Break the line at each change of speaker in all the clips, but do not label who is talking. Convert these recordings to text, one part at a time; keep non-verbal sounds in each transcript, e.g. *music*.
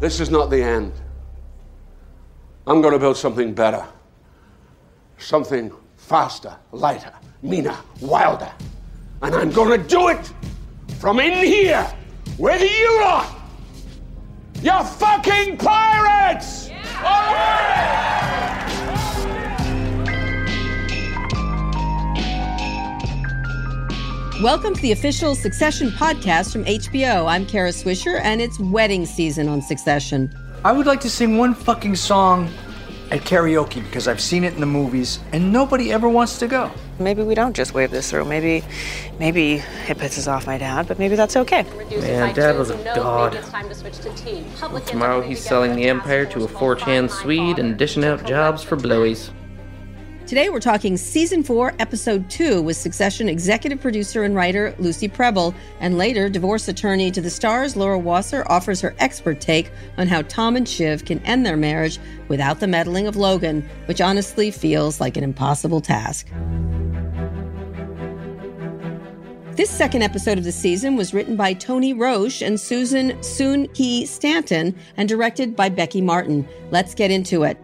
This is not the end. I'm going to build something better, something faster, lighter, meaner, wilder. And I'm going to do it from in here, with you are. You're fucking pirates!
Welcome to the official Succession podcast from HBO. I'm Kara Swisher, and it's wedding season on Succession.
I would like to sing one fucking song at karaoke because I've seen it in the movies and nobody ever wants to go.
Maybe we don't just wave this through. Maybe, maybe it pisses off my dad, but maybe that's okay.
Man, Dad was a dog. Tomorrow he's selling the empire to a 4chan Swede and dishing out jobs for blowies.
Today we're talking season four, episode two, with Succession executive producer and writer Lucy Prebble, and later divorce attorney to the stars Laura Wasser offers her expert take on how Tom and Shiv can end their marriage without the meddling of Logan, which honestly feels like an impossible task. This second episode of the season was written by Tony Roche and Susan Soon He Stanton and directed by Becky Martin. Let's get into it.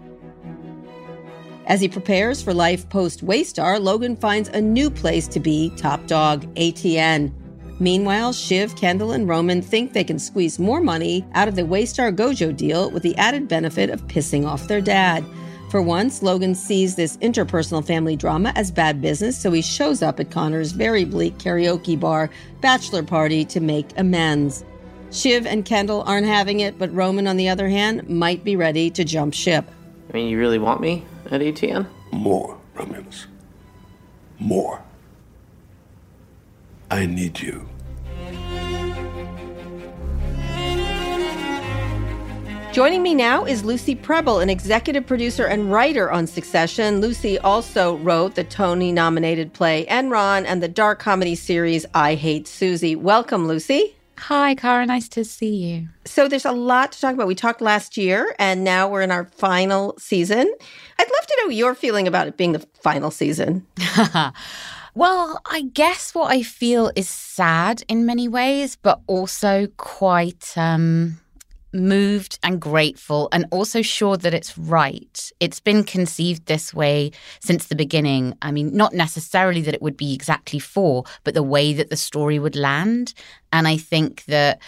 As he prepares for life post Waystar, Logan finds a new place to be top dog, ATN. Meanwhile, Shiv, Kendall, and Roman think they can squeeze more money out of the Waystar Gojo deal with the added benefit of pissing off their dad. For once, Logan sees this interpersonal family drama as bad business, so he shows up at Connor's very bleak karaoke bar bachelor party to make amends. Shiv and Kendall aren't having it, but Roman, on the other hand, might be ready to jump ship.
I mean, you really want me at ATN?
More, Romulus. More. I need you.
Joining me now is Lucy Prebble, an executive producer and writer on Succession. Lucy also wrote the Tony nominated play Enron and the dark comedy series I Hate Suzie. Welcome, Lucy.
Hi, Kara. Nice to see you.
So, there's a lot to talk about. We talked last year, and now we're in our final season. I'd love to know your feeling about it being the final season. *laughs*
well, I guess what I feel is sad in many ways, but also quite um, moved and grateful and also sure that it's right. It's been conceived this way since the beginning. I mean, not necessarily that it would be exactly four, but the way that the story would land. And I think that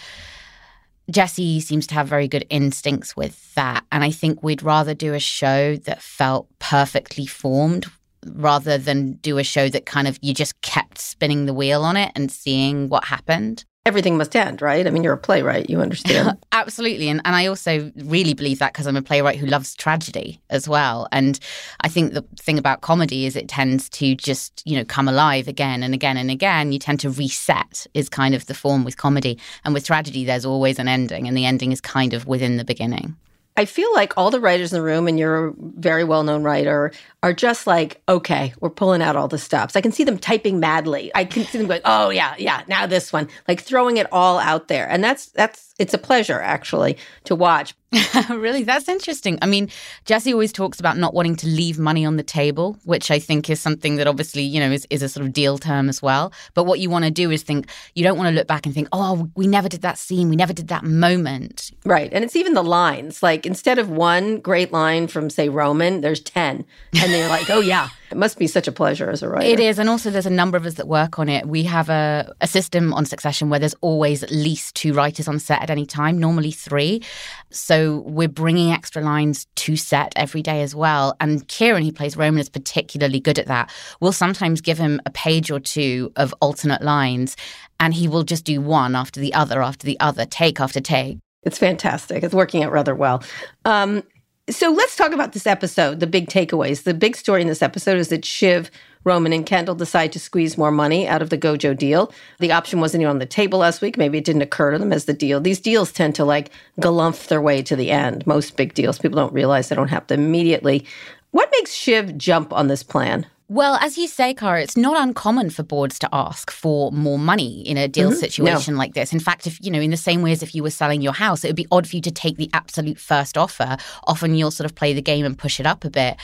Jesse seems to have very good instincts with that. And I think we'd rather do a show that felt perfectly formed rather than do a show that kind of you just kept spinning the wheel on it and seeing what happened
everything must end, right? I mean, you're a playwright, you understand. *laughs*
Absolutely. And, and I also really believe that because I'm a playwright who loves tragedy as well. And I think the thing about comedy is it tends to just, you know, come alive again and again and again. You tend to reset, is kind of the form with comedy. And with tragedy, there's always an ending, and the ending is kind of within the beginning.
I feel like all the writers in the room, and you're a very well known writer, are just like, okay, we're pulling out all the stops. I can see them typing madly. I can see them going, oh yeah, yeah, now this one, like throwing it all out there. And that's that's it's a pleasure actually to watch. *laughs*
really, that's interesting. I mean, Jesse always talks about not wanting to leave money on the table, which I think is something that obviously, you know, is, is a sort of deal term as well. But what you want to do is think, you don't want to look back and think, oh, we never did that scene, we never did that moment.
Right. And it's even the lines. Like instead of one great line from, say, Roman, there's 10. And they're like, oh, yeah, It must be such a pleasure as a writer.
It is. And also, there's a number of us that work on it. We have a, a system on Succession where there's always at least two writers on set at any time, normally three. So we're bringing extra lines to set every day as well. And Kieran, who plays Roman, is particularly good at that. We'll sometimes give him a page or two of alternate lines, and he will just do one after the other after the other, take after take.
It's fantastic. It's working out rather well. Um, so let's talk about this episode, the big takeaways. The big story in this episode is that Shiv, Roman, and Kendall decide to squeeze more money out of the Gojo deal. The option wasn't even on the table last week. Maybe it didn't occur to them as the deal. These deals tend to like galumph their way to the end. Most big deals, people don't realize they don't happen immediately. What makes Shiv jump on this plan?
Well, as you say, Kara, it's not uncommon for boards to ask for more money in a deal mm-hmm. situation no. like this. In fact, if you know, in the same way as if you were selling your house, it would be odd for you to take the absolute first offer. Often you'll sort of play the game and push it up a bit.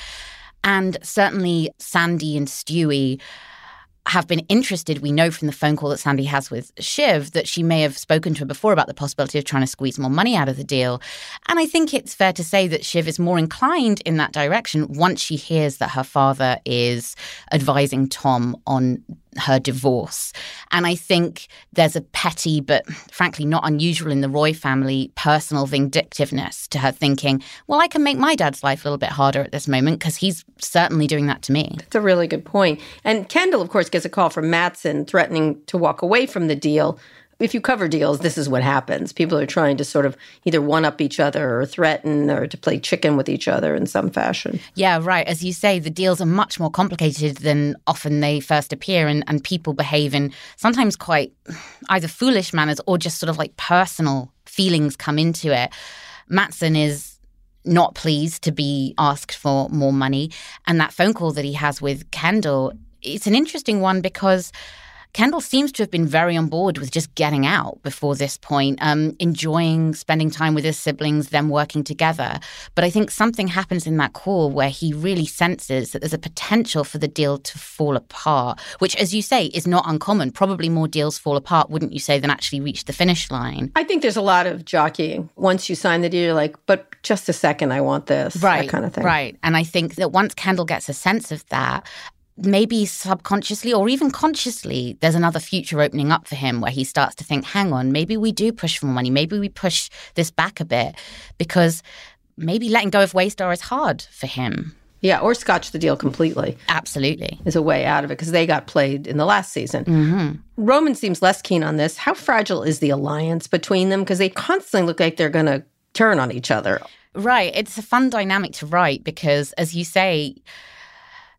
And certainly Sandy and Stewy have been interested. We know from the phone call that Sandy has with Shiv that she may have spoken to her before about the possibility of trying to squeeze more money out of the deal. And I think it's fair to say that Shiv is more inclined in that direction once she hears that her father is advising Tom on her divorce. And I think there's a petty, but frankly not unusual in the Roy family, personal vindictiveness to her thinking, well, I can make my dad's life a little bit harder at this moment because he's certainly doing that to me.
That's a really good point. And Kendall, of course, gets a call from Matsson threatening to walk away from the deal if you cover deals, this is what happens. People are trying to sort of either one up each other or threaten or to play chicken with each other in some fashion.
Yeah, right. As you say, the deals are much more complicated than often they first appear, and, and people behave in sometimes quite either foolish manners or just sort of like personal feelings come into it. Matsson is not pleased to be asked for more money. And that phone call that he has with Kendall, it's an interesting one because Kendall seems to have been very on board with just getting out before this point, um, enjoying spending time with his siblings, them working together. But I think something happens in that call where he really senses that there's a potential for the deal to fall apart, which, as you say, is not uncommon. Probably more deals fall apart, wouldn't you say, than actually reach the finish line?
I think there's a lot of jockeying. Once you sign the deal, you're like, but just a second, I want this.
Right.
kind of thing.
Right. And I think that once Kendall gets a sense of that, maybe subconsciously or even consciously, there's another future opening up for him where he starts to think, hang on, maybe we do push for money. Maybe we push this back a bit because maybe letting go of Waystar is hard for him.
Yeah, or scotch the deal completely.
Absolutely.
Is a way out of it because they got played in the last season.
Mm-hmm.
Roman seems less keen on this. How fragile is the alliance between them? Because they constantly look like they're going to turn on each other.
Right. It's a fun dynamic to write because, as you say,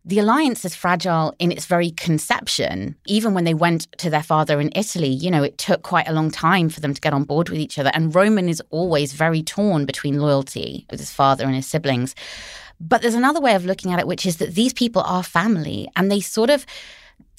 the alliance is fragile in its very conception. Even when they went to their father in Italy, you know, it took quite a long time for them to get on board with each other. And Roman is always very torn between loyalty with his father and his siblings. But there's another way of looking at it, which is that these people are family and they sort of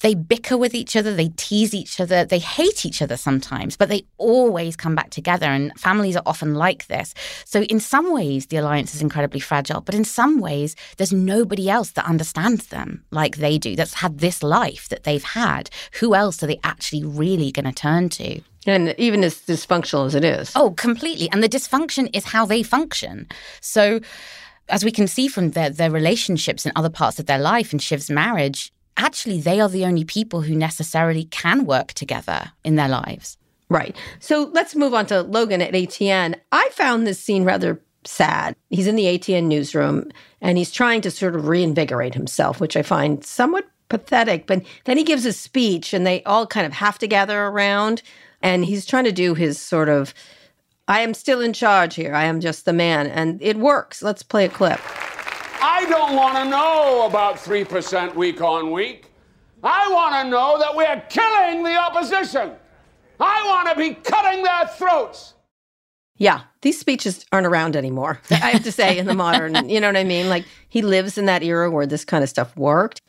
they bicker with each other, they tease each other, they hate each other sometimes, but they always come back together. And families are often like this. So, in some ways, the alliance is incredibly fragile, but in some ways, there's nobody else that understands them like they do, that's had this life that they've had. Who else are they actually really going to turn to?
And even as dysfunctional as it is.
Oh, completely. And the dysfunction is how they function. So, as we can see from their, their relationships in other parts of their life and Shiv's marriage, actually they are the only people who necessarily can work together in their lives.
Right. So let's move on to Logan at ATN. I found this scene rather sad. He's in the ATN newsroom and he's trying to sort of reinvigorate himself, which I find somewhat pathetic. But then he gives a speech and they all kind of have to gather around and he's trying to do his sort of I am still in charge here. I am just the man. And it works. Let's play a clip.
I don't want to know about 3% week on week. I want to know that we're killing the opposition. I want to be cutting their throats.
Yeah, these speeches aren't around anymore. *laughs* I have to say, in the modern, you know what I mean? Like he lives in that era where this kind of stuff worked.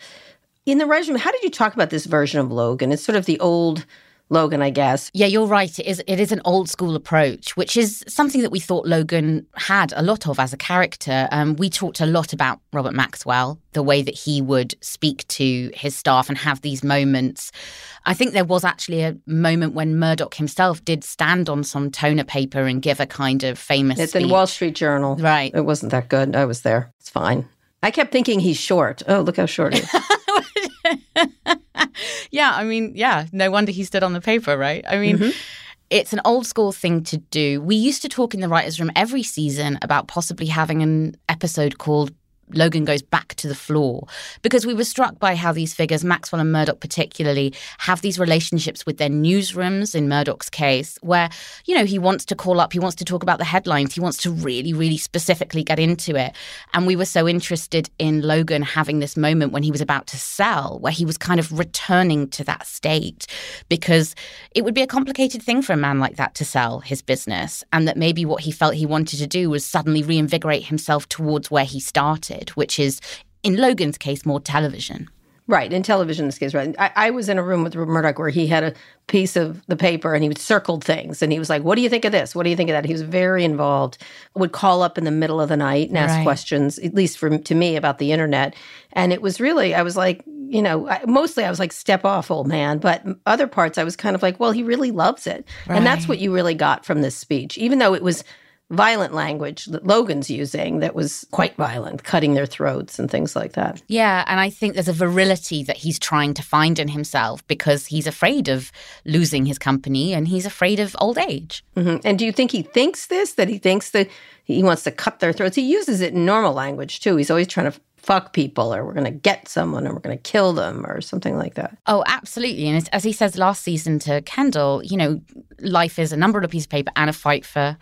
In the regime, how did you talk about this version of Logan? It's sort of the old Logan, I guess.
Yeah, you're right. It is it is an old school approach, which is something that we thought Logan had a lot of as a character. Um, we talked a lot about Robert Maxwell, the way that he would speak to his staff and have these moments. I think there was actually a moment when Murdoch himself did stand on some toner paper and give a kind of famous.
It's
speech.
in Wall Street Journal,
right?
It wasn't that good. I was there. It's fine. I kept thinking he's short. Oh, look how short he is. *laughs* *laughs*
yeah, I mean, yeah, no wonder he stood on the paper, right? I mean, mm-hmm. it's an old school thing to do. We used to talk in the writers' room every season about possibly having an episode called Logan goes back to the floor because we were struck by how these figures, Maxwell and Murdoch particularly, have these relationships with their newsrooms in Murdoch's case, where, you know, he wants to call up, he wants to talk about the headlines, he wants to really, really specifically get into it. And we were so interested in Logan having this moment when he was about to sell, where he was kind of returning to that state because it would be a complicated thing for a man like that to sell his business. And that maybe what he felt he wanted to do was suddenly reinvigorate himself towards where he started which is, in Logan's case, more television.
Right, in television's case, right. I, I, was in a room with Murdoch where he had a piece of the paper and he would circled things and he was like, What do you think of this? What do you think of that? He was very involved, would call up in the middle of the night and ask right. questions, at least for to me about the internet. And it was really, I was like, you know, I, mostly I was like, step off, old man. But other parts I was kind of like, well, he really loves it. Right. And that's what you really got from this speech, even though it was violent language that Logan's using that was quite violent, cutting their throats and things like that.
Yeah, and I think there's a virility that he's trying to find in himself because he's afraid of losing his company and he's afraid of old age.
Mm-hmm. And do you think he thinks this, that he thinks that he wants to cut their throats? He uses it in normal language too. He's always trying to fuck people or we're going to get someone or we're going to kill them or something like that.
Oh, absolutely. And as he says last season to Kendall, you know, life is a number on a piece of paper and a fight for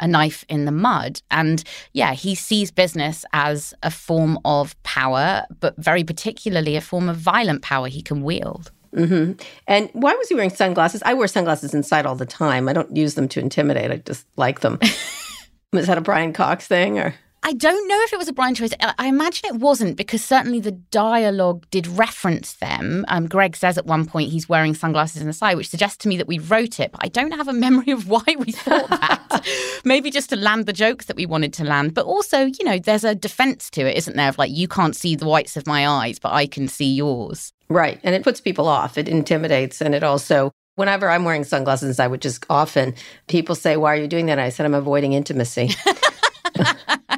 a knife in the mud. And yeah, he sees business as a form of power, but very particularly a form of violent power he can wield.
Mm-hmm. And why was he wearing sunglasses? I wear sunglasses inside all the time. I don't use them to intimidate. I just like them. *laughs* Was that a Brian Cox thing or?
I don't know if it was a Brian choice. I imagine it wasn't because certainly the dialogue did reference them. Um, Greg says at one point he's wearing sunglasses in the side, which suggests to me that we wrote it, but I don't have a *laughs* memory of why we thought that. *laughs* Maybe just to land the jokes that we wanted to land. But also, you know, there's a defense to it, isn't there? Of like, you can't see the whites of my eyes, but I can see yours.
Right. And it puts people off. It intimidates. And it also whenever I'm wearing sunglasses, I would just often people say, "Why are you doing that?" I said, "I'm avoiding intimacy." *laughs*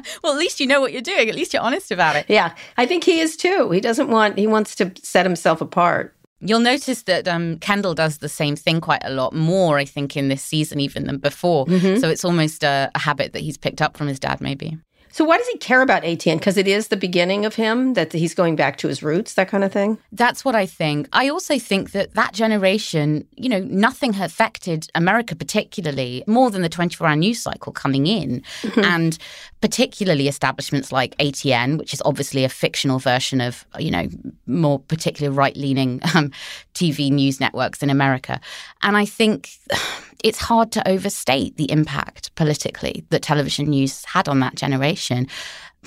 *laughs*
well, at least you know what you're doing. At least you're honest about it.
Yeah, I think he is too. He doesn't want. He wants to set himself apart.
You'll notice that um, Kendall does the same thing quite a lot more, I think, in this season even than before. Mm-hmm. So it's almost a, a habit that he's picked up from his dad, maybe.
So why does he care about ATN? Because it is the beginning of him that he's going back to his roots, that kind of thing.
That's what I think. I also think that that generation, you know, nothing affected America particularly more than the 24-hour news cycle coming in, mm-hmm. and particularly establishments like ATN, which is obviously a fictional version of, you know, more particularly right-leaning um, TV news networks in America. And I think *sighs* it's hard to overstate the impact politically that television news had on that generation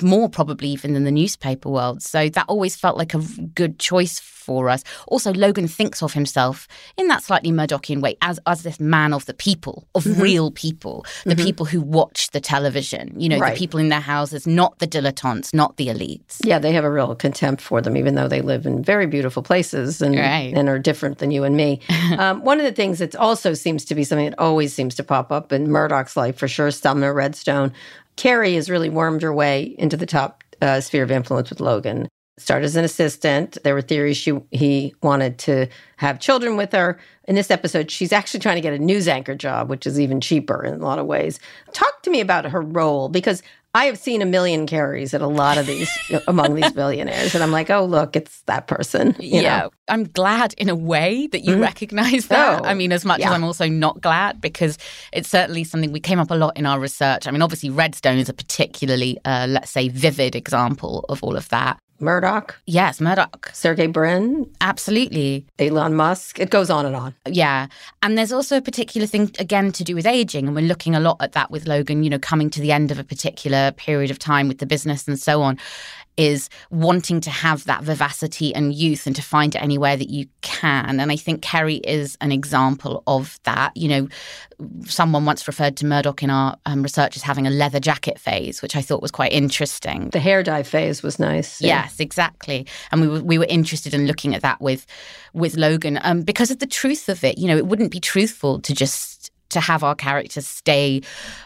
more probably even than the newspaper world. So that always felt like a good choice for us. Also, Logan thinks of himself in that slightly Murdochian way as, as this man of the people, of mm-hmm. real people, the mm-hmm. people who watch the television, you know, right. the people in their houses, not the dilettantes, not the elites.
Yeah, they have a real contempt for them, even though they live in very beautiful places and, right. and are different than you and me. *laughs* um, one of the things that also seems to be something that always seems to pop up in Murdoch's life, for sure, is Sumner Redstone, Kerry has really wormed her way into the top uh, sphere of influence with Logan. Started as an assistant. There were theories she he wanted to have children with her. In this episode, she's actually trying to get a news anchor job, which is even cheaper in a lot of ways. Talk to me about her role because I have seen a million Kerrys at a lot of these *laughs* among these billionaires, and I'm like, oh look, it's that person.
yeah,
know?
I'm glad in a way that you mm-hmm. recognize that. Oh, I mean, as much yeah. as I'm also not glad because it's certainly something we came up a lot in our research. I mean, obviously, Redstone is a particularly, uh, let's say, vivid example of all of that.
Murdoch.
Yes, Murdoch.
Sergey Brin.
Absolutely.
Elon Musk. It goes on and on.
Yeah. And there's also a particular thing, again, to do with aging. And we're looking a lot at that with Logan, you know, coming to the end of a particular period of time with the business and so on is wanting to have that vivacity and youth and to find it anywhere that you can. And I think Kerry is an example of that. You know, someone once referred to Murdoch in our um, research as having a leather jacket phase, which I thought was quite interesting.
The hair dye phase was nice.
Yeah. Yes, exactly. And we were, we were interested in looking at that with with Logan um, because of the truth of it. You know, it wouldn't be truthful to just to have our characters stay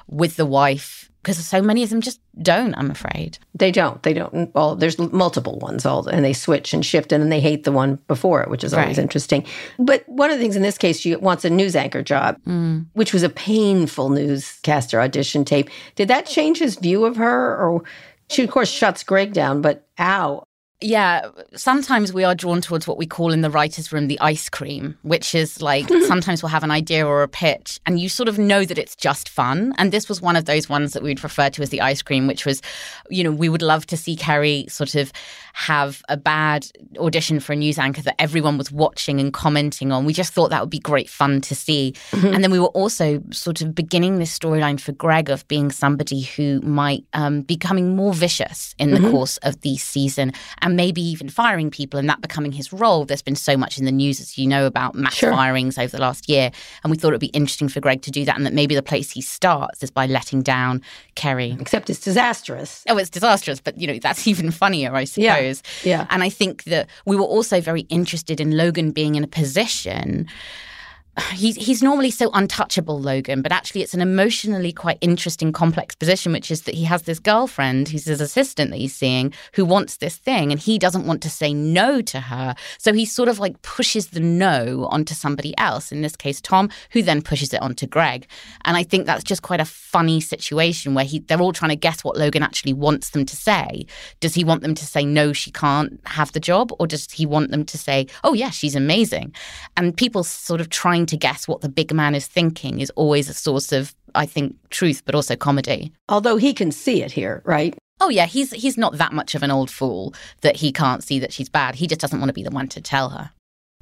with the wife because so many of them just don't i'm afraid.
They don't. They don't. Well there's multiple ones all and they switch and shift and then they hate the one before it which is always right. interesting. But one of the things in this case she wants a news anchor job mm. which was a painful newscaster audition tape. Did that change his view of her? Or she of course shuts greg down but ow
yeah, sometimes we are drawn towards what we call in the writer's room the ice cream, which is like *laughs* sometimes we'll have an idea or a pitch and you sort of know that it's just fun. And this was one of those ones that we'd refer to as the ice cream, which was, you know, we would love to see Kerry sort of have a bad audition for a news anchor that everyone was watching and commenting on. We just thought that would be great fun to see. Mm-hmm. And then we were also sort of beginning this storyline for Greg of being somebody who might um, be becoming more vicious in the mm-hmm. course of the season. And and maybe even firing people and that becoming his role. There's been so much in the news, as you know, about mass sure. firings over the last year. And we thought it would be interesting for Greg to do that and that maybe the place he starts is by letting down Kerry.
Except it's disastrous.
Oh, it's disastrous, but you know, that's *laughs* even funnier, I suppose.
Yeah. yeah.
And I think that we were also very interested in Logan being in a position he's he's normally so untouchable, Logan, but actually it's an emotionally quite interesting, complex position, which is that he has this girlfriend who's his assistant that he's seeing who wants this thing, and he doesn't want to say no to her. So he sort of like pushes the no onto somebody else, in this case Tom, who then pushes it onto Greg. And I think that's just quite a funny situation where he they're all trying to guess what Logan actually wants them to say. Does he want them to say no, she can't have the job, or does he want them to say, oh yeah, she's amazing? And people sort of trying to guess what the big man is thinking is always a source of, I think, truth, but also comedy.
Although he can see it here, right?
Oh yeah, he's he's not that much of an old fool that he can't see that she's bad. He just doesn't want to be the one to tell her.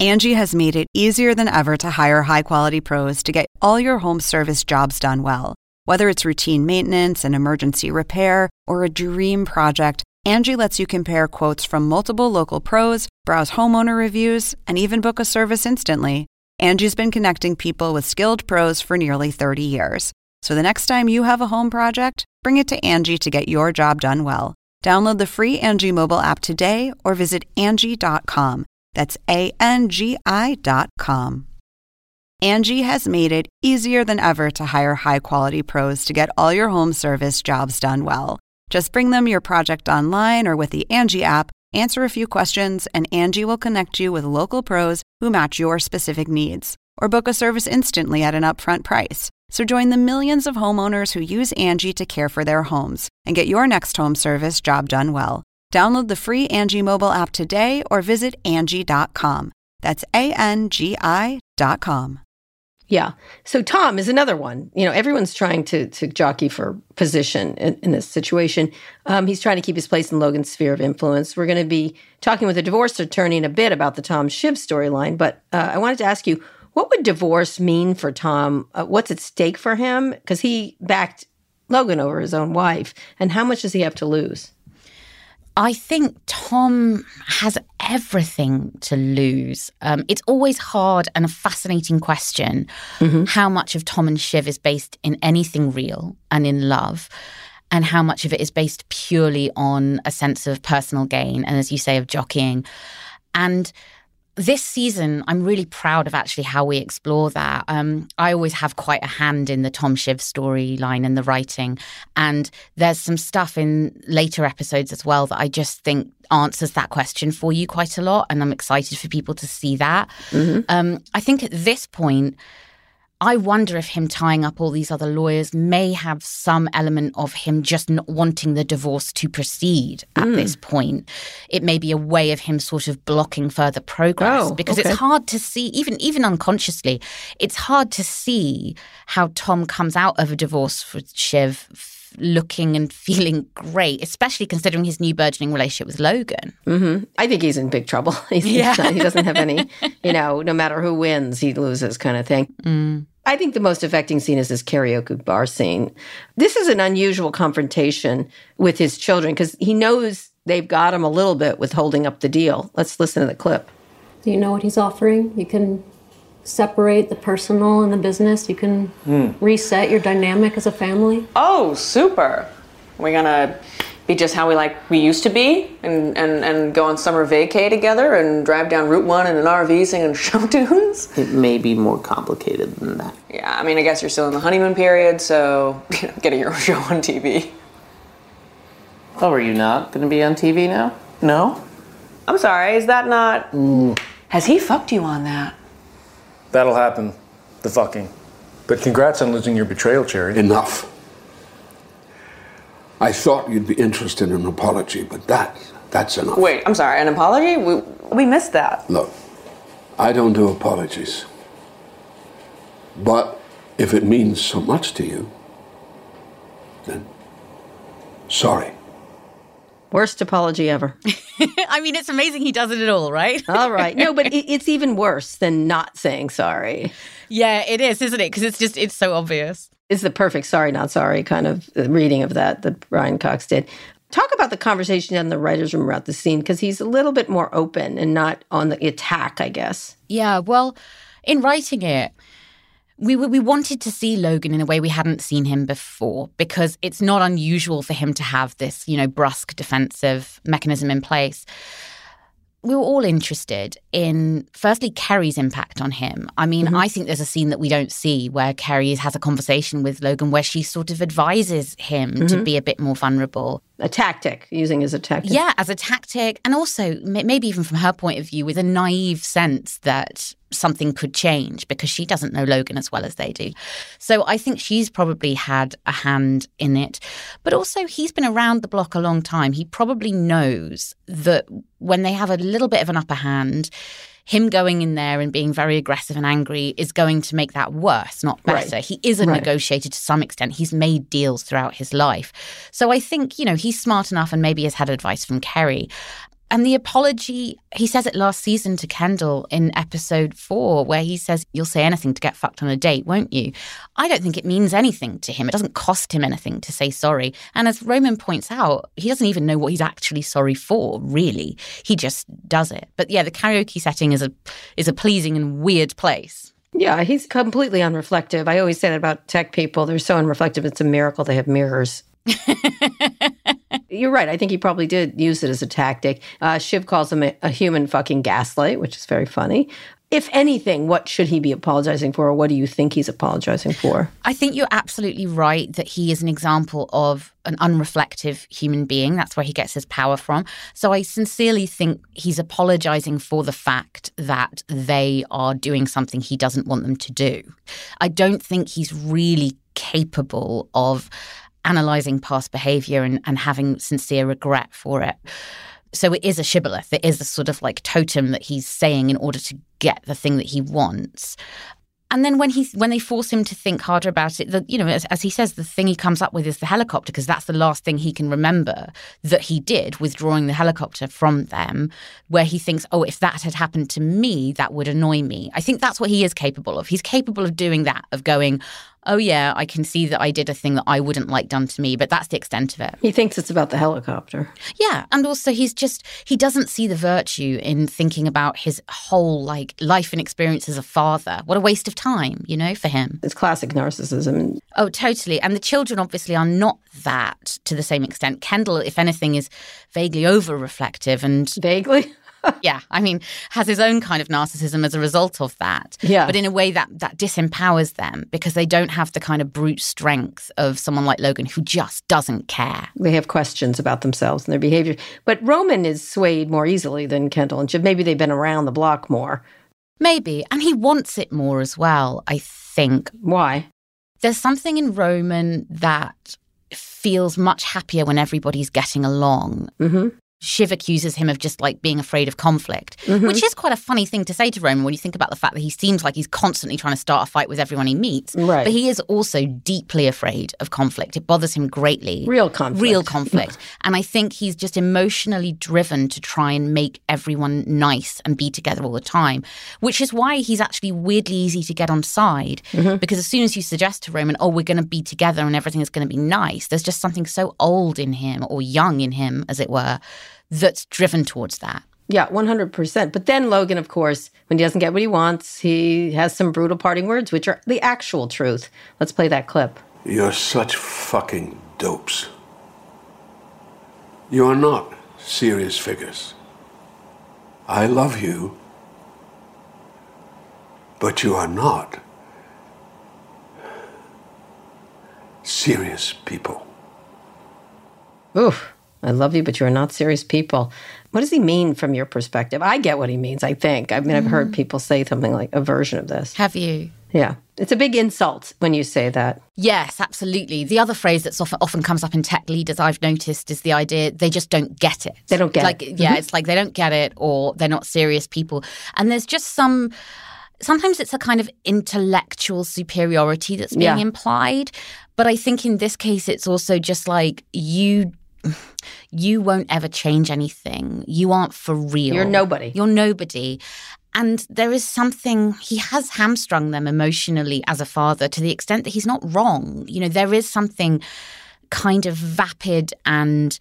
Angie has made it easier than ever to hire high-quality pros to get all your home service jobs done well. Whether it's routine maintenance, and emergency repair, or a dream project, Angie lets you compare quotes from multiple local pros, browse homeowner reviews, and even book a service instantly. Angi's been connecting people with skilled pros for nearly 30 years. So the next time you have a home project, bring it to Angie to get your job done well. Download the free Angie mobile app today or visit Angie.com. That's A N G I.com. Angie has made it easier than ever to hire high quality pros to get all your home service jobs done well. Just bring them your project online or with the Angie app Answer a few questions, and Angie will connect you with local pros who match your specific needs. Or book a service instantly at an upfront price. So join the millions of homeowners who use Angie to care for their homes and get your next home service job done well. Download the free Angie mobile app today or visit Angie.com. That's A N G I.com.
Yeah. So Tom is another one. You know, everyone's trying to to jockey for position in, in this situation. Um, he's trying to keep his place in Logan's sphere of influence. We're going to be talking with a divorce attorney in a bit about the Tom Shiv storyline. But uh, I wanted to ask you, what would divorce mean for Tom? Uh, what's at stake for him? Because he backed Logan over his own wife, and how much does he have to lose?
I think Tom has everything to lose. Um, it's always hard and a fascinating question mm-hmm. how much of Tom and Shiv is based in anything real and in love, and how much of it is based purely on a sense of personal gain and, as you say, of jockeying. And this season, I'm really proud of actually how we explore that. Um, I always have quite a hand in the Tom Shiv storyline and the writing. And there's some stuff in later episodes as well that I just think answers that question for you quite a lot. And I'm excited for people to see that. Mm-hmm. Um, I think at this point, I wonder if him tying up all these other lawyers may have some element of him just not wanting the divorce to proceed at mm. this point. It may be a way of him sort of blocking further progress oh, because okay. it's hard to see, even even unconsciously, it's hard to see how Tom comes out of a divorce with Shiv looking and feeling great, especially considering his new burgeoning relationship with Logan.
Mm-hmm. I think he's in big trouble. *laughs* yeah. he doesn't have any, you know, no matter who wins, he loses kind of thing. Mm. I think the most affecting scene is this karaoke bar scene. This is an unusual confrontation with his children because he knows they've got him a little bit with holding up the deal. Let's listen to the clip.
Do you know what he's offering? You can separate the personal and the business. You can mm. reset your dynamic as a family.
Oh, super. We're going to be just how we like we used to be and, and, and go on summer vacay together and drive down Route 1 in an RV singing *laughs* show tunes?
It may be more complicated than that.
Yeah, I mean, I guess you're still in the honeymoon period, so *laughs* you know, getting your own *laughs* show on TV.
Oh, are you not going to be on TV now? No?
I'm sorry, is that not. Mm. Has he fucked you on that?
That'll happen. The fucking. But congrats on losing your betrayal, Cherry.
Enough. I thought you'd be interested in an apology, but that, that's enough.
Wait, I'm sorry, an apology? We, we missed that.
Look, I don't do apologies. But if it means so much to you, then sorry.
Worst apology ever. *laughs*
I mean, it's amazing he does it at all, right?
all right. No, but *laughs* it, it's even worse than not saying sorry.
Yeah, it is, isn't it? Because it's just, it's so obvious.
It's the perfect sorry, not sorry kind of reading of that that Brian Cox did. Talk about the conversation in the writer's room about the scene because he's a little bit more open and not on the attack, I guess.
Yeah, well, in writing it, we we wanted to see Logan in a way we hadn't seen him before because it's not unusual for him to have this, you know, brusque defensive mechanism in place. We were all interested in firstly Kerry's impact on him. I mean, mm-hmm. I think there's a scene that we don't see where Kerry has a conversation with Logan where she sort of advises him mm-hmm. to be a bit more vulnerable.
A tactic, using as a tactic.
Yeah, as a tactic. And also, maybe even from her point of view, with a naive sense that something could change because she doesn't know Logan as well as they do. So I think she's probably had a hand in it. But also, he's been around the block a long time. He probably knows that when they have a little bit of an upper hand, him going in there and being very aggressive and angry is going to make that worse, not better. Right. He is a right. negotiator to some extent. He's made deals throughout his life. So I think, you know, he's smart enough and maybe has had advice from Kerry. And the apology, he says it last season to Kendall in episode four, where he says, You'll say anything to get fucked on a date, won't you? I don't think it means anything to him. It doesn't cost him anything to say sorry. And as Roman points out, he doesn't even know what he's actually sorry for, really. He just does it. But yeah, the karaoke setting is a is a pleasing and weird place.
Yeah, he's completely unreflective. I always say that about tech people. They're so unreflective. It's a miracle they have mirrors. *laughs* You're right. I think he probably did use it as a tactic. Uh, Shiv calls him a, a human fucking gaslight, which is very funny. If anything, what should he be apologizing for, or what do you think he's apologizing for?
I think you're absolutely right that he is an example of an unreflective human being. That's where he gets his power from. So I sincerely think he's apologizing for the fact that they are doing something he doesn't want them to do. I don't think he's really capable of analyzing past behavior and, and having sincere regret for it. So it is a shibboleth. It is a sort of like totem that he's saying in order to get the thing that he wants. And then when he when they force him to think harder about it, the, you know, as, as he says, the thing he comes up with is the helicopter because that's the last thing he can remember that he did, withdrawing the helicopter from them. Where he thinks, oh, if that had happened to me, that would annoy me. I think that's what he is capable of. He's capable of doing that, of going, oh yeah, I can see that I did a thing that I wouldn't like done to me, but that's the extent of it.
He thinks it's about the helicopter.
Yeah, and also he's just he doesn't see the virtue in thinking about his whole like life and experience as a father. What a waste of time, you know, for him.
It's classic narcissism.
Oh, totally. And the children obviously are not that to the same extent. Kendall, if anything, is vaguely over reflective and
vaguely *laughs* *laughs*
yeah, I mean, has his own kind of narcissism as a result of that.
Yeah.
But in a way that that disempowers them because they don't have the kind of brute strength of someone like Logan who just doesn't care.
They have questions about themselves and their behavior. But Roman is swayed more easily than Kendall and Shiv. Maybe they've been around the block more.
Maybe. And he wants it more as well, I think.
Why?
There's something in Roman that feels much happier when everybody's getting along.
Mm-hmm.
Shiv accuses him of just like being afraid of conflict, mm-hmm. which is quite a funny thing to say to Roman when you think about the fact that he seems like he's constantly trying to start a fight with everyone he meets.
Right.
But he is also deeply afraid of conflict. It bothers him greatly.
Real conflict.
Real conflict. *laughs* and I think he's just emotionally driven to try and make everyone nice and be together all the time, which is why he's actually weirdly easy to get on side. Mm-hmm. Because as soon as you suggest to Roman, oh, we're going to be together and everything is going to be nice, there's just something so old in him or young in him, as it were that's driven towards that.
Yeah, 100%. But then Logan, of course, when he doesn't get what he wants, he has some brutal parting words, which are the actual truth. Let's play that clip.
You're such fucking dopes. You are not serious figures. I love you, but you are not serious people.
Oof. I love you, but you are not serious people. What does he mean from your perspective? I get what he means, I think. I mean, I've heard people say something like a version of this.
Have you?
Yeah. It's a big insult when you say that.
Yes, absolutely. The other phrase that's often often comes up in tech leaders I've noticed is the idea they just don't get it.
They don't get
like,
it.
Yeah,
Mhm.
it's like they don't get it or they're not serious people. And there's just some sometimes it's a kind of intellectual superiority that's being
Yeah.
implied. But I think in this case it's also just like you you won't ever change anything. You aren't for real.
You're nobody.
You're nobody. And there is something, he has hamstrung them emotionally as a father to the extent that he's not wrong. You know, there is something kind of vapid and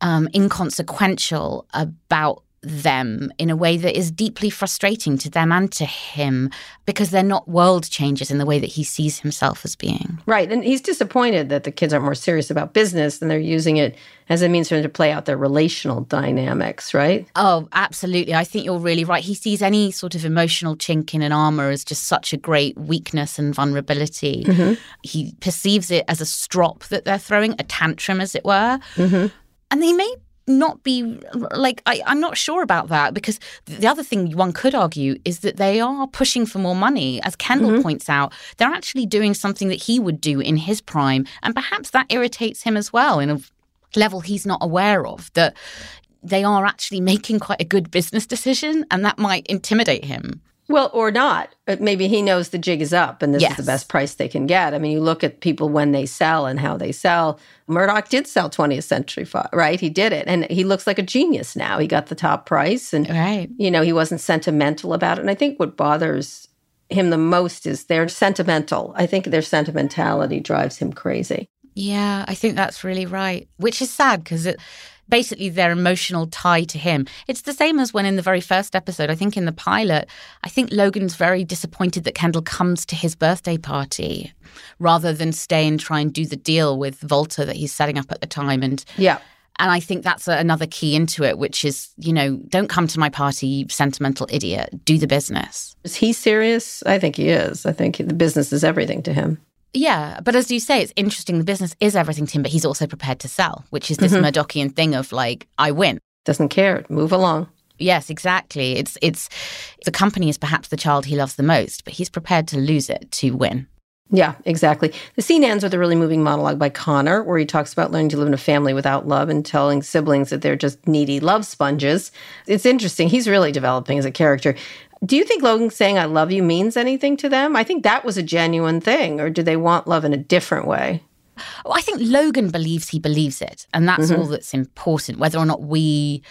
um, inconsequential about them in a way that is deeply frustrating to them and to him because they're not world changers in the way that he sees himself as being.
Right. And he's disappointed that the kids aren't more serious about business and they're using it as a means for them to play out their relational dynamics, right?
Oh, absolutely. I think you're really right. He sees any sort of emotional chink in an armor as just such a great weakness and vulnerability.
Mhm.
He perceives it as a strop that they're throwing, a tantrum, as it were.
Mm-hmm.
And they may not be like, I, I'm not sure about that because the other thing one could argue is that they are pushing for more money. As Kendall
Mhm.
points out, they're actually doing something that he would do in his prime. And perhaps that irritates him as well in a level he's not aware of. That they are actually making quite a good business decision and that might intimidate him.
Well, or not. Uh, maybe he knows the jig is up and this is the best price they can get. I mean, you look at people when they sell and how they sell. Murdoch did sell 20th Century Fox, right? He did it. And he looks like a genius now. He got the top price and,
right.
you know, he wasn't sentimental about it. And I think what bothers him the most is they're sentimental. I think their sentimentality drives him crazy.
Yeah, I think that's really right, which is sad because it basically their emotional tie to him. It's the same as when in the very first episode, I think in the pilot, I think Logan's very disappointed that Kendall comes to his birthday party rather than stay and try and do the deal with Vaulter that he's setting up at the time and
Yeah.
and I think that's a, another key into it, which is, you know, don't come to my party, you sentimental idiot. Do the business.
Is he serious? I think he is. I think the business is everything to him.
Yeah, but as you say, it's interesting. The business is everything to him, but he's also prepared to sell, which is this
Mhm.
Murdochian thing of like, I win.
Doesn't care. Move along.
Yes, exactly. It's it's the company is perhaps the child he loves the most, but he's prepared to lose it to win.
Yeah, exactly. The scene ends with a really moving monologue by Connor, where he talks about learning to live in a family without love and telling siblings that they're just needy love sponges. It's interesting. He's really developing as a character. Do you think Logan saying I love you means anything to them? I think that was a genuine thing, or do they want love in a different way?
Well, I think Logan believes he believes it, and that's
Mhm.
all that's important. Whether or not we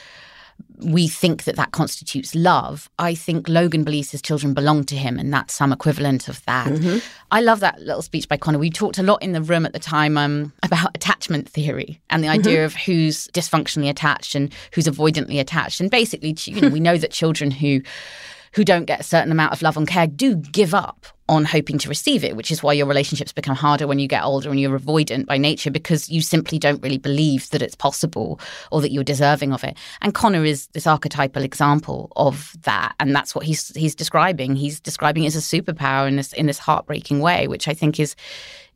we think that that constitutes love, I think Logan believes his children belong to him, and that's some equivalent of that.
Mhm.
I love that little speech by Connor. We talked a lot in the room at the time um, *laughs* about attachment theory and the idea
Mhm.
of who's dysfunctionally attached and who's avoidantly attached. And basically, you know, we know that children who who don't get a certain amount of love and care do give up on hoping to receive it, which is why your relationships become harder when you get older and you're avoidant by nature because you simply don't really believe that it's possible or that you're deserving of it. And Connor is this archetypal example of that, and that's what he's he's describing. He's describing it as a superpower in this in this heartbreaking way, which I think is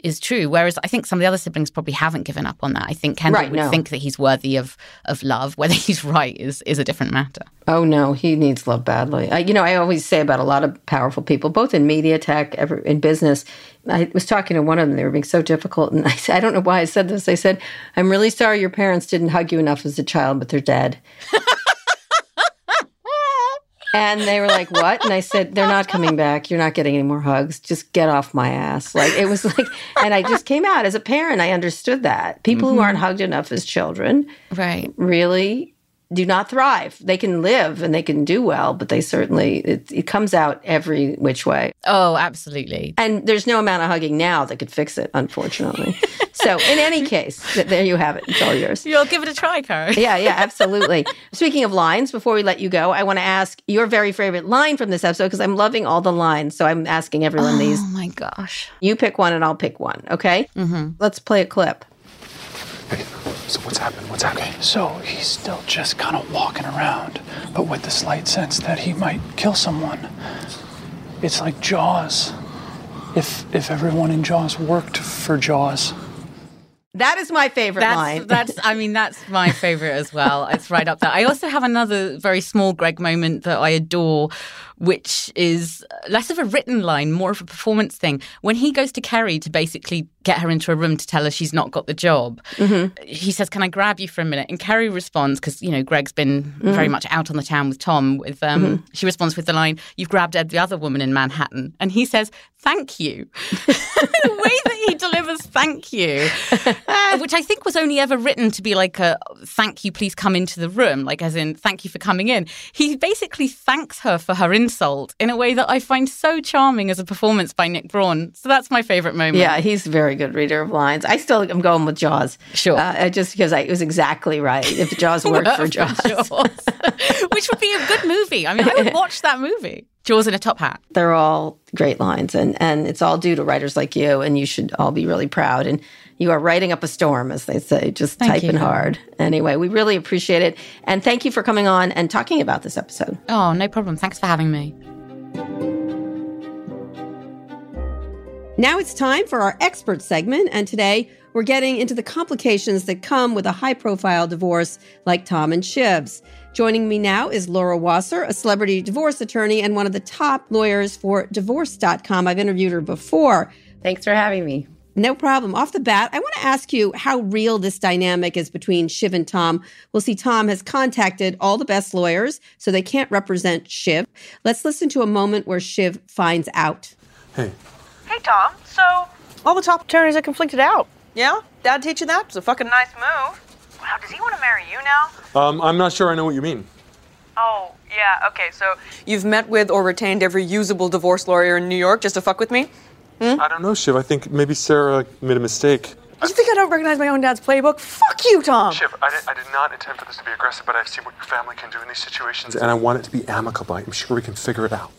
is true. Whereas I think some of the other siblings probably haven't given up on that. I think Kendall
Right,
would
no.
think that he's worthy of of love. *laughs* Whether he's right is is a different matter.
Oh no, he needs love badly. I, you know, I always say about a lot of powerful people, both in media, tech, ever in business. I was talking to one of them; they were being so difficult, and *laughs* I said, I don't know why I said this. I said, "I'm really sorry your parents didn't hug you enough as a child, but they're dead." *laughs* and they were like, "What?" And I said, "They're not coming back. You're not getting any more hugs. Just get off my ass." Like it was *laughs* like, and I just came out as a parent. I understood that people who
Mhm.
aren't hugged enough as children,
right,
really do not thrive. They can live and they can do well, but they certainly it, it comes out every which way.
Oh, absolutely.
And there's no amount of hugging now that could fix it, unfortunately. *laughs* so, in any case, th- there you have it. It's all yours.
You'll give it a try, Karen. *laughs*
Yeah, yeah, absolutely. *laughs* Speaking of lines, before we let you go, I want to ask your very favorite line from this episode because I'm loving all the lines. So I'm asking everyone these.
Oh my gosh.
You pick one and I'll pick one, okay?
Mm-hmm.
Let's play a clip.
So what's happened? What's happened? Okay,
so he's still just kind of walking around, but with the slight sense that he might kill someone. It's like Jaws. If if everyone in Jaws worked for Jaws.
That is my favorite
that's,
line.
That's, I mean, that's my favorite as well. It's right up there. I also have another very small Greg moment that I adore, which is less of a written line, more of a performance thing. When he goes to Kerry to basically get her into a room to tell her she's not got the job, mm-hmm. he says, "Can I grab you for a minute?" And Kerry responds because you know Greg's been mm-hmm. very much out on the town with Tom. With um, mm-hmm. she responds with the line, "You've grabbed the other woman in Manhattan," and he says, "Thank you." *laughs* the way that he delivers "thank you," *laughs* uh, which I think was only ever written to be like a "thank you, please come into the room," like as in "thank you for coming in." He basically thanks her for her insult in a way that I find so charming as a performance by Nick Braun. So that's my favorite moment.
Yeah, he's a very good reader of lines. I still am going with Jaws.
Sure.
Uh, just because I, it was exactly right. If Jaws *laughs* worked for Jaws. Jaws. *laughs*
Which would be a good movie. I mean, I would *laughs* watch that movie. Jaws in a top hat.
They're all great lines, and, and it's all due to writers like you, and you should all be really proud. And you are writing up a storm, as they say, just thank typing you. hard. Anyway, we really appreciate it. And thank you for coming on and talking about this episode.
Oh, no problem. Thanks for having me.
Now it's time for our expert segment, and today we're getting into the complications that come with a high profile divorce like Tom and Shiv's. Joining me now is Laura Wasser, a celebrity divorce attorney and one of the top lawyers for divorce.com. I've interviewed her before.
Thanks for having me.
No problem. Off the bat, I want to ask you how real this dynamic is between Shiv and Tom. We'll see Tom has contacted all the best lawyers, so they can't represent Shiv. Let's listen to a moment where Shiv finds out.
Hey.
Hey, Tom. So, all the top attorneys are conflicted out. Yeah? Dad teach you that? It's a fucking nice move. Wow, does he want to marry you now?
Um, I'm not sure I know what you mean.
Oh, yeah, okay, so you've met with or retained every usable divorce lawyer in New York just to fuck with me?
Hmm? I don't know, Shiv. I think maybe Sarah made a mistake.
You think I don't recognize my own dad's playbook? Fuck you, Tom!
Shiv, I did, I did not intend for this to be aggressive, but I've seen what your family can do in these situations, and I want it to be amicable. I'm sure we can figure it out.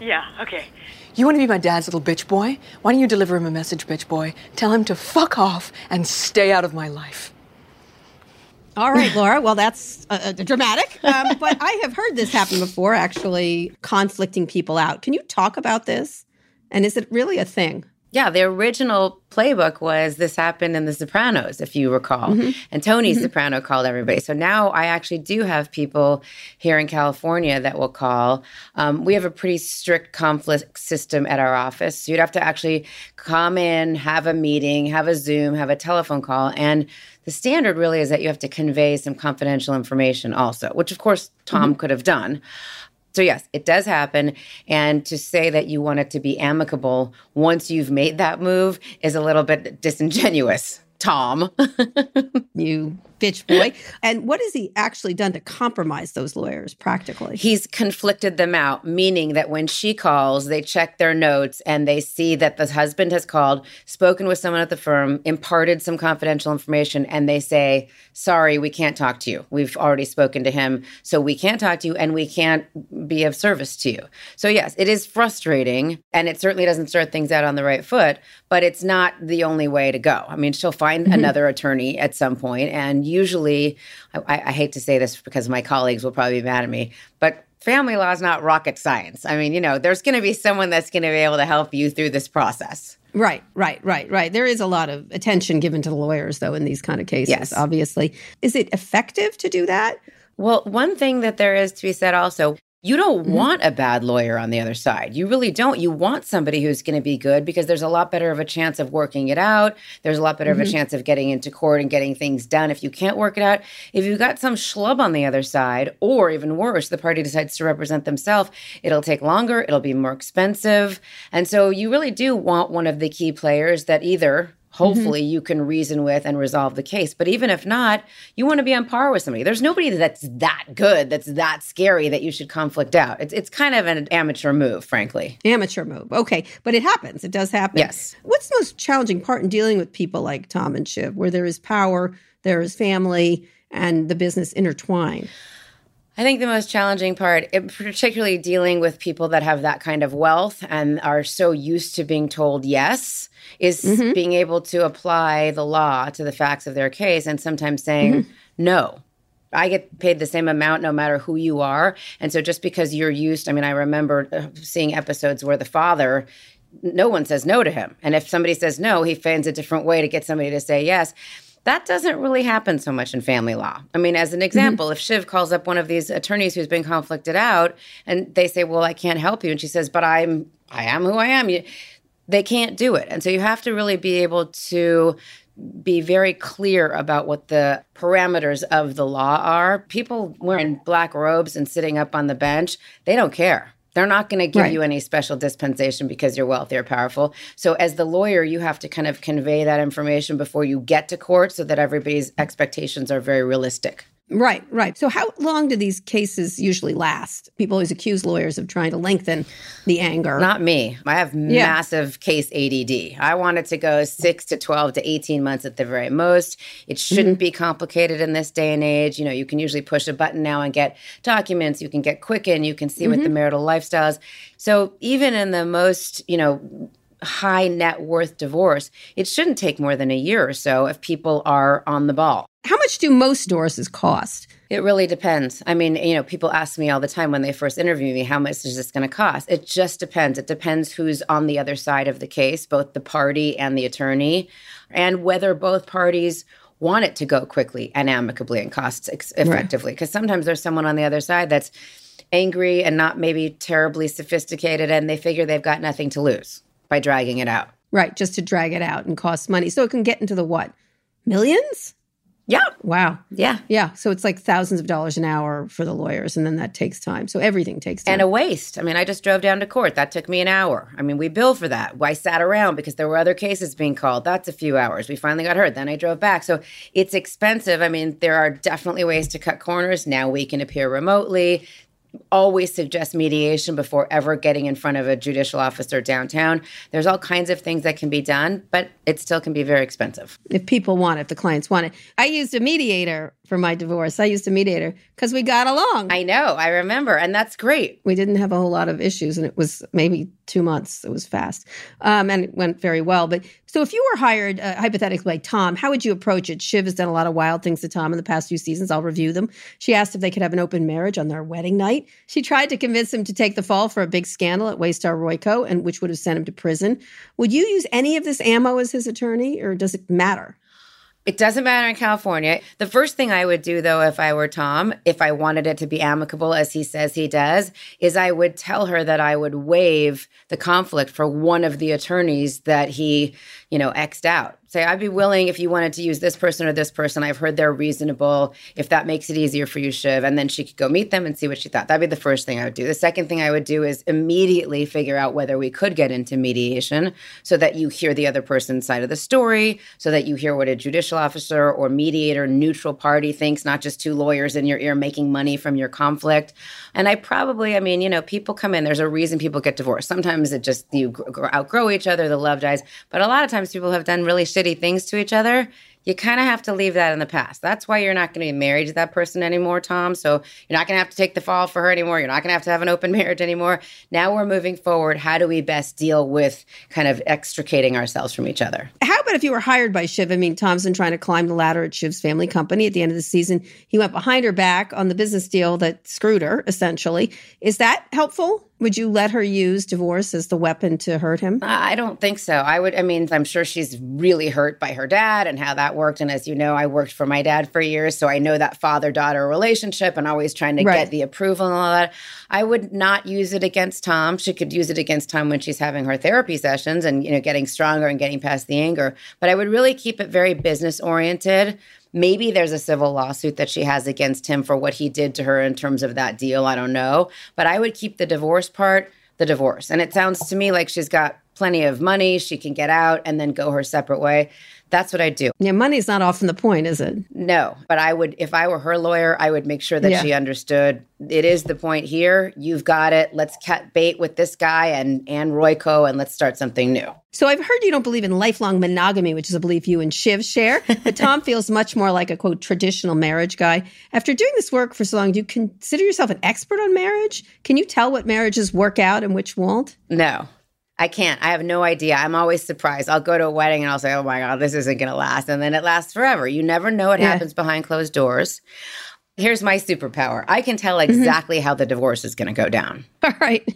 Yeah, okay. You want to be my dad's little bitch boy? Why don't you deliver him a message, bitch boy? Tell him to fuck off and stay out of my life.
All right, Laura. Well, that's uh, uh dramatic, um, but I have heard this happen before. Actually, conflicting people out. Can you talk about this? And is it really a thing?
Yeah, the original playbook was this happened in The Sopranos, if you recall. Mm-hmm. And Tony mm-hmm. Soprano called everybody. So now I actually do have people here in California that will call. Um, we have a pretty strict conflict system at our office. So you'd have to actually come in, have a meeting, have a Zoom, have a telephone call. And the standard really is that you have to convey some confidential information also, which of course Tom mm-hmm. could have done. So, yes, it does happen. And to say that you want it to be amicable once you've made that move is a little bit disingenuous, Tom. *laughs*
you bitch boy. And what has he actually done to compromise those lawyers practically?
He's conflicted them out, meaning that when she calls, they check their notes and they see that the husband has called, spoken with someone at the firm, imparted some confidential information, and they say, Sorry, we can't talk to you. We've already spoken to him, so we can't talk to you and we can't be of service to you. So, yes, it is frustrating and it certainly doesn't start things out on the right foot, but it's not the only way to go. I mean, she'll find mm-hmm. another attorney at some point and usually, I, I hate to say this because my colleagues will probably be mad at me, but family law is not rocket science. I mean, you know, there's going to be someone that's going to be able to help you through this process.
Right, right, right, right. There is a lot of attention given to the lawyers, though, in these kind of cases, yes. obviously. Is it effective to do that?
Well, one thing that there is to be said also you don't mm-hmm. want a bad lawyer on the other side. You really don't. You want somebody who's going to be good because there's a lot better of a chance of working it out. There's a lot better mm-hmm. of a mm-hmm. chance of getting into court and getting things done if you can't work it out. If you've got some schlub on the other side, or even worse, the party decides to represent themselves, it'll take longer, it'll be more expensive. And so you really do want one of the key players that either hopefully mm-hmm. you can reason with and resolve the case. But even if not, you want to be on par with somebody. There's nobody that's that good, that's that scary that you should conflict out. It's it's kind of an amateur move, frankly.
Amateur move. Okay, but it happens. It does happen.
Yes.
What's the most challenging part in dealing with people like Tom and Shiv, where there is power, there is family, and the business intertwine?
I think the most challenging part, it, particularly dealing with people that have that kind of wealth and are so used to being told yes, is mm-hmm. being able to apply the law to the facts of their case and sometimes saying mm-hmm. no. I get paid the same amount no matter who you are. And so just because you're used, I mean, I remember uh, seeing episodes where the father no one says no to him. And if somebody says no, he finds a different way to get somebody to say yes. That doesn't really happen so much in family law. I mean, as an mm-hmm. example, mm-hmm. if Shiv calls up one of these attorneys who's been conflicted out and they say, "Well, I can't help you," and she says, "But I'm I am who I am," you, they can't do it. And so you have to really be able to be very clear about what the parameters of the law are. People wearing black robes and sitting up on the bench, they don't care. They're not going to give right. you any special dispensation because you're wealthy or powerful. So, as the lawyer, you have to kind of convey that information before you get to court so that everybody's expectations are very realistic.
Right, right. So, how long do these cases usually last? People always accuse lawyers of trying to lengthen the anger.
Not me. I have yeah. massive case ADD. I want it to go six to 12 to 18 months at the very most. It shouldn't mm-hmm. be complicated in this day and age. You know, you can usually push a button now and get documents. You can get Quicken. You can see mm-hmm. what the mm-hmm. marital lifestyle is. So, even in the most, you know, high net worth divorce, it shouldn't take more than a year or so if people are on the ball.
How much do most divorces cost?
It really depends. I mean, you know, people ask me all the time when they first interview me, how much is this going to cost? It just depends. It depends who's on the other side of the case, both the party and the attorney, and whether both parties want it to go quickly and amicably and cost effectively. Because right. sometimes there's someone on the other side that's angry and not maybe terribly sophisticated, and they figure they've got nothing to lose by dragging it out.
Right, just to drag it out and cost money. So it can get into the what? Millions?
Yeah.
Wow.
Yeah.
Yeah. So it's like thousands of dollars an hour for the lawyers, and then that takes time. So everything takes time.
And a waste. I mean, I just drove down to court. That took me an hour. I mean, we bill for that. I sat around because there were other cases being called. That's a few hours. We finally got heard. Then I drove back. So it's expensive. I mean, there are definitely ways to cut corners. Now we can appear remotely always suggest mediation before ever getting in front of a judicial officer downtown. There's all kinds of things that can be done, but it still can be very expensive.
If people want it, if the clients want it. I used a mediator for my divorce. I used a mediator because we got along.
I know, I remember, and that's great.
We didn't have a whole lot of issues, and it was maybe two months. It was fast, um, and it went very well. But so, if you were hired uh, hypothetically by Tom, how would you approach it? Shiv has done a lot of wild things to Tom in the past few seasons. I'll review them. She asked if they could have an open marriage on their wedding night. She tried to convince him to take the fall for a big scandal at Waystar Royco, and which would have sent him to prison. Would you use any of this ammo as his attorney, or does it matter?
It doesn't matter in California. The first thing I would do, though, if I were Tom, if I wanted it to be amicable as he says he does, is I would tell her that I would waive the conflict for one of the attorneys that he, you know, X'd out. Say i'd be willing if you wanted to use this person or this person. I've heard they're reasonable. If that makes it easier for you shiv and then she could go meet them and see what she thought. That'd be the first thing i would do. The second thing i would do is immediately figure out whether we could get into mediation so that you hear the other person's side of the story so that you hear what a judicial officer or mediator neutral party thinks not just two lawyers in your ear making money from your conflict. And i probably i mean you know people come in. There's a reason people get divorced. Sometimes it just you outgrow each other the love dies. But a lot of times people have done really shitty things to each other, you kind of have to leave that in the past. That's why you're not going to be married to that person anymore, Tom. So you're not going to have to take the fall for her anymore. You're not going to have to have an open *laughs* marriage anymore. Now we're moving forward. How do we best deal with kind of extricating ourselves from each other?
How about if you were hired by Shiv? I mean, Tom's trying to climb the ladder at Shiv's family company. At the end of the season, he went behind her back on the business deal that screwed her, essentially. Is that helpful? Would you let her use divorce as the weapon to hurt him?
I don't think so. I would, I mean, I'm sure she's really hurt by her dad and how that worked. And as you know, I worked for my dad for years. So I know that father daughter relationship and always trying to right. get the approval and all that. I would not use it against Tom. She could use it against Tom when she's having her therapy sessions and, you know, getting stronger and getting past the anger. But I would really keep it very business oriented Maybe there's a civil lawsuit that she has against him for what he did to her in terms of that deal. I don't know. But I would keep the divorce part the divorce. And it sounds to me like she's got plenty of money. She can get out and then go her separate way. That's what I do.
Yeah, money's not often the point, is it?
No, but I would, if I were her lawyer, I would make sure that
Yeah.
she understood it is the point here. You've got it. Let's cut bait with this guy and Anne Royco and let's start something new.
So I've heard you don't believe in lifelong monogamy, which is a belief you and Shiv share. But Tom *laughs* feels much more like a quote traditional marriage guy. After doing this work for so long, do you consider yourself an expert on marriage? Can you tell what marriages work out and which won't?
No, I can't. I have no idea. I'm always surprised. I'll go to a wedding and I'll say, oh my God, this isn't going to last. And then it lasts forever. You never know what
Yeah.
happens behind closed doors. Here's my superpower I can tell
Mm-hmm.
exactly how the divorce is going to go down. *laughs*
All right.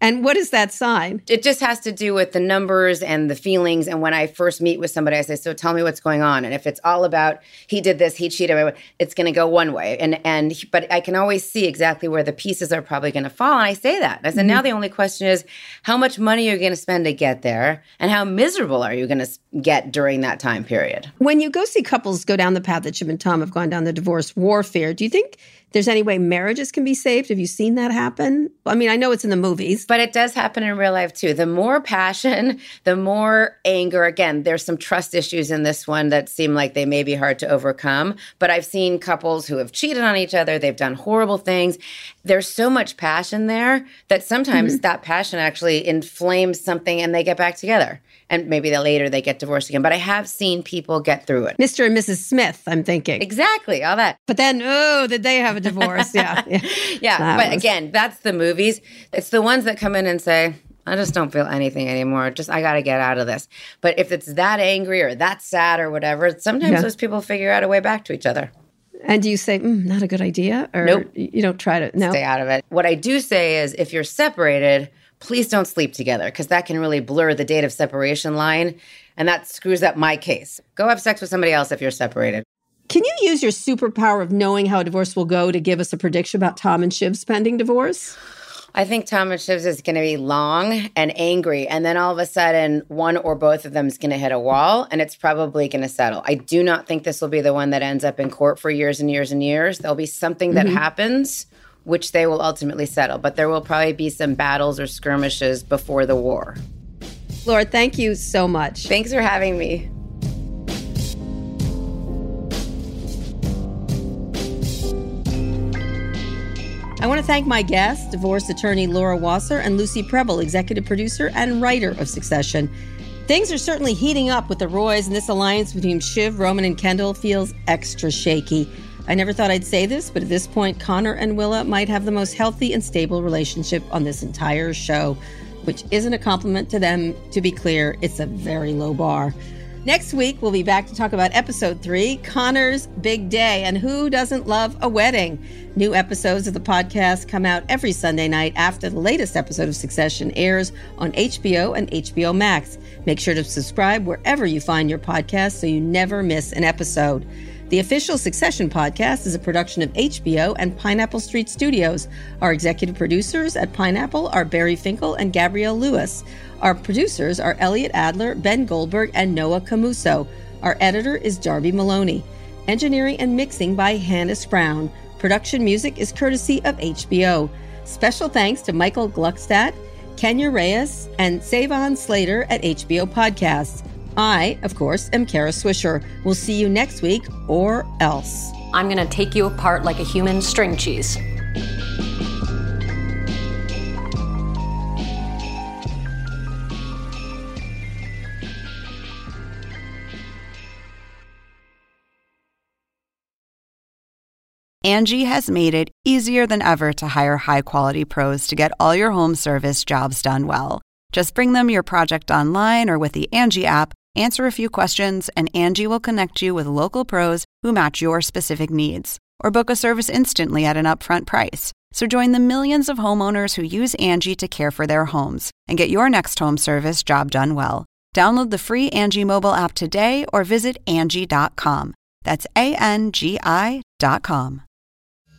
And what is that sign?
It just has to do with the numbers and the feelings. And when I first meet with somebody, I say, "So tell me what's going on." And if it's all about he did this, he cheated, it's going to go one way. And and but I can always see exactly where the pieces are probably going to fall. And I say that. I said, now the only question is, how much money are you going to spend to get there, and how miserable are you going to get during that time period?
When you go see couples go down the path that Shiv and Tom have gone down the divorce warfare, do you think there's any way marriages can be saved? Have you seen that happen? I mean, I know it's in the movies.
But it does happen in real life too. The more passion, *laughs* the more anger. Again, there's some trust issues in this one that seem like they may be hard to overcome. But I've seen couples who have cheated on each other, they've done horrible things. There's so much passion there that sometimes mm-hmm. that passion actually inflames something and they get back together. And maybe that later they get divorced again. But I have seen people get through it.
Mr. and Mrs. Smith, I'm thinking.
Exactly, all that.
But then, oh, did they have a divorce? *laughs* yeah. yeah.
Yeah, but
was-
again, that's the movies. It's the ones that come in and say, I just don't feel anything anymore. Just I got to get out of this. But if it's that angry or that sad or whatever, sometimes
Yeah.
those people figure out a way back to each other.
And do you say, mm, not a good idea? Or
Nope.
you don't try to, no.
Stay out of it. What I do say is if you're separated, please don't sleep together because that can really blur the date of separation line and that screws up my case. Go have sex with somebody else if you're separated.
Can you use your superpower of knowing how a divorce will go to give us a prediction about Tom and Shiv's pending divorce?
I think Tom and Shiv's is going to be long and angry. And then all of a sudden, one or both of them is going to hit a wall and it's probably going to settle. I do not think this will be the one that ends up in court for years and years and years. There'll be something that
Mhm.
happens which they will ultimately settle, but there will probably be some battles or skirmishes before the war.
Laura, thank you so much.
Thanks for having me.
I want to thank my guests, divorce attorney Laura Wasser and Lucy Prebble, executive producer and writer of Succession. Things are certainly heating up with the Roys, and this alliance between Shiv, Roman, and Kendall feels extra shaky. I never thought I'd say this, but at this point, Connor and Willa might have the most healthy and stable relationship on this entire show, which isn't a compliment to them. To be clear, it's a very low bar. Next week, we'll be back to talk about episode three Connor's Big Day. And who doesn't love a wedding? New episodes of the podcast come out every Sunday night after the latest episode of Succession airs on HBO and HBO Max. Make sure to subscribe wherever you find your podcast so you never miss an episode. The official Succession podcast is a production of HBO and Pineapple Street Studios. Our executive producers at Pineapple are Barry Finkel and Gabrielle Lewis. Our producers are Elliot Adler, Ben Goldberg, and Noah Camuso. Our editor is Darby Maloney. Engineering and mixing by Hannis Brown. Production music is courtesy of HBO. Special thanks to Michael Gluckstadt, Kenya Reyes, and Savon Slater at HBO Podcasts. I, of course, am Kara Swisher. We'll see you next week or else.
I'm gonna take you apart like a human string cheese.
Angie has made it easier than ever to hire high quality pros to get all your home service jobs done well. Just bring them your project online or with the Angie app, answer a few questions, and Angie will connect you with local pros who match your specific needs. Or book a service instantly at an upfront price. So join the millions of homeowners who use Angie to care for their homes and get your next home service job done well. Download the free Angie mobile app today or visit Angie.com. That's A N G I.com.